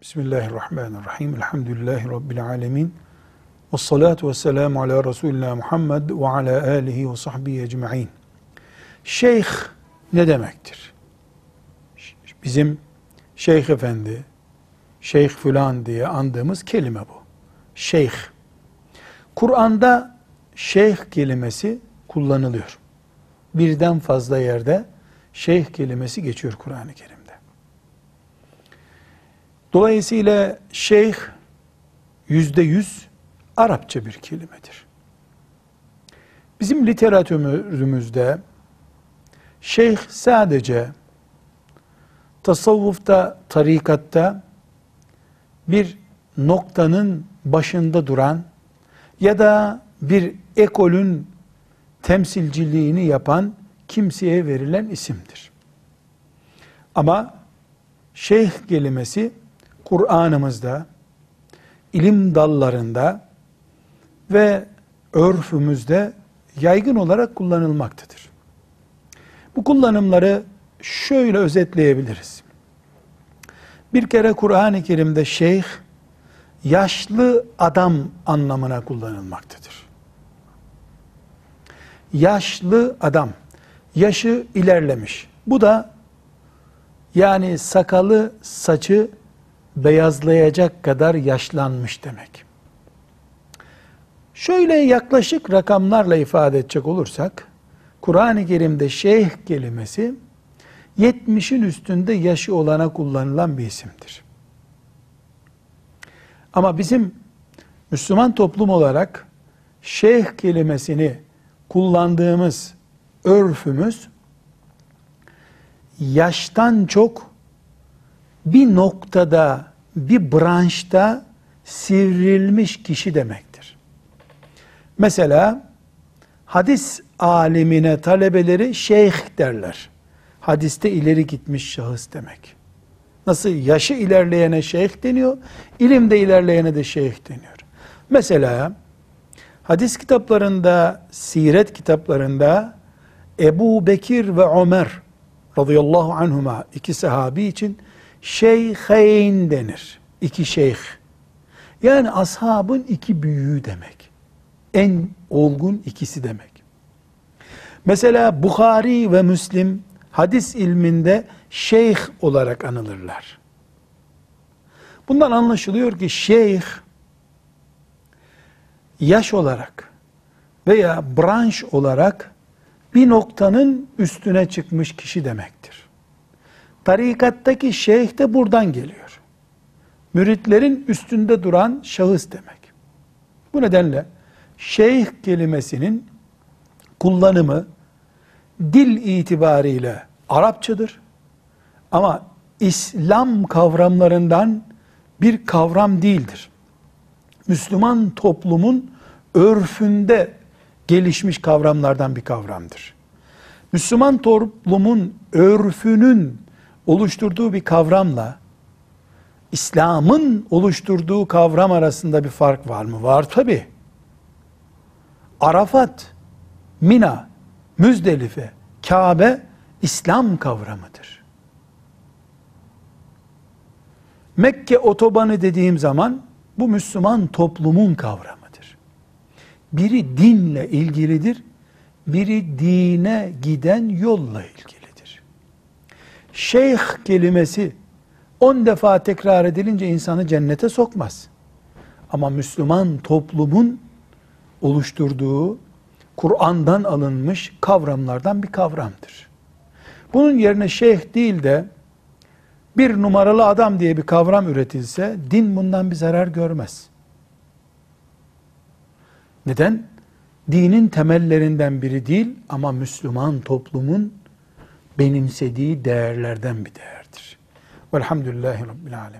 Bismillahirrahmanirrahim. Elhamdülillahi Rabbil alemin. Ve salatu ve selamu ala Resulina Muhammed ve ala alihi ve sahbihi ecma'in. Şeyh ne demektir? Bizim şeyh efendi, şeyh filan diye andığımız kelime bu. Şeyh. Kur'an'da şeyh kelimesi kullanılıyor. Birden fazla yerde şeyh kelimesi geçiyor Kur'an-ı Kerim'de. Dolayısıyla şeyh yüzde yüz Arapça bir kelimedir. Bizim literatürümüzde şeyh sadece tasavvufta, tarikatta bir noktanın başında duran ya da bir ekolün temsilciliğini yapan kimseye verilen isimdir. Ama şeyh kelimesi Kur'an'ımızda, ilim dallarında ve örfümüzde yaygın olarak kullanılmaktadır. Bu kullanımları şöyle özetleyebiliriz. Bir kere Kur'an-ı Kerim'de şeyh, yaşlı adam anlamına kullanılmaktadır. Yaşlı adam, yaşı ilerlemiş. Bu da yani sakalı, saçı beyazlayacak kadar yaşlanmış demek. Şöyle yaklaşık rakamlarla ifade edecek olursak, Kur'an-ı Kerim'de şeyh kelimesi 70'in üstünde yaşı olana kullanılan bir isimdir. Ama bizim Müslüman toplum olarak şeyh kelimesini kullandığımız örfümüz yaştan çok bir noktada, bir branşta sivrilmiş kişi demektir. Mesela hadis alimine talebeleri şeyh derler. Hadiste ileri gitmiş şahıs demek. Nasıl yaşı ilerleyene şeyh deniyor, ilimde ilerleyene de şeyh deniyor. Mesela hadis kitaplarında, siret kitaplarında Ebu Bekir ve Ömer radıyallahu anhuma iki sahabi için şeyheyn denir. İki şeyh. Yani ashabın iki büyüğü demek. En olgun ikisi demek. Mesela Bukhari ve Müslim hadis ilminde şeyh olarak anılırlar. Bundan anlaşılıyor ki şeyh yaş olarak veya branş olarak bir noktanın üstüne çıkmış kişi demektir. Tarikattaki şeyh de buradan geliyor. Müritlerin üstünde duran şahıs demek. Bu nedenle şeyh kelimesinin kullanımı dil itibariyle Arapçadır. Ama İslam kavramlarından bir kavram değildir. Müslüman toplumun örfünde gelişmiş kavramlardan bir kavramdır. Müslüman toplumun örfünün oluşturduğu bir kavramla İslam'ın oluşturduğu kavram arasında bir fark var mı? Var tabi. Arafat, Mina, Müzdelife, Kabe İslam kavramıdır. Mekke otobanı dediğim zaman bu Müslüman toplumun kavramıdır. Biri dinle ilgilidir, biri dine giden yolla ilgili şeyh kelimesi on defa tekrar edilince insanı cennete sokmaz. Ama Müslüman toplumun oluşturduğu Kur'an'dan alınmış kavramlardan bir kavramdır. Bunun yerine şeyh değil de bir numaralı adam diye bir kavram üretilse din bundan bir zarar görmez. Neden? Dinin temellerinden biri değil ama Müslüman toplumun benimsediği değerlerden bir değerdir. Velhamdülillahi Rabbil Alem.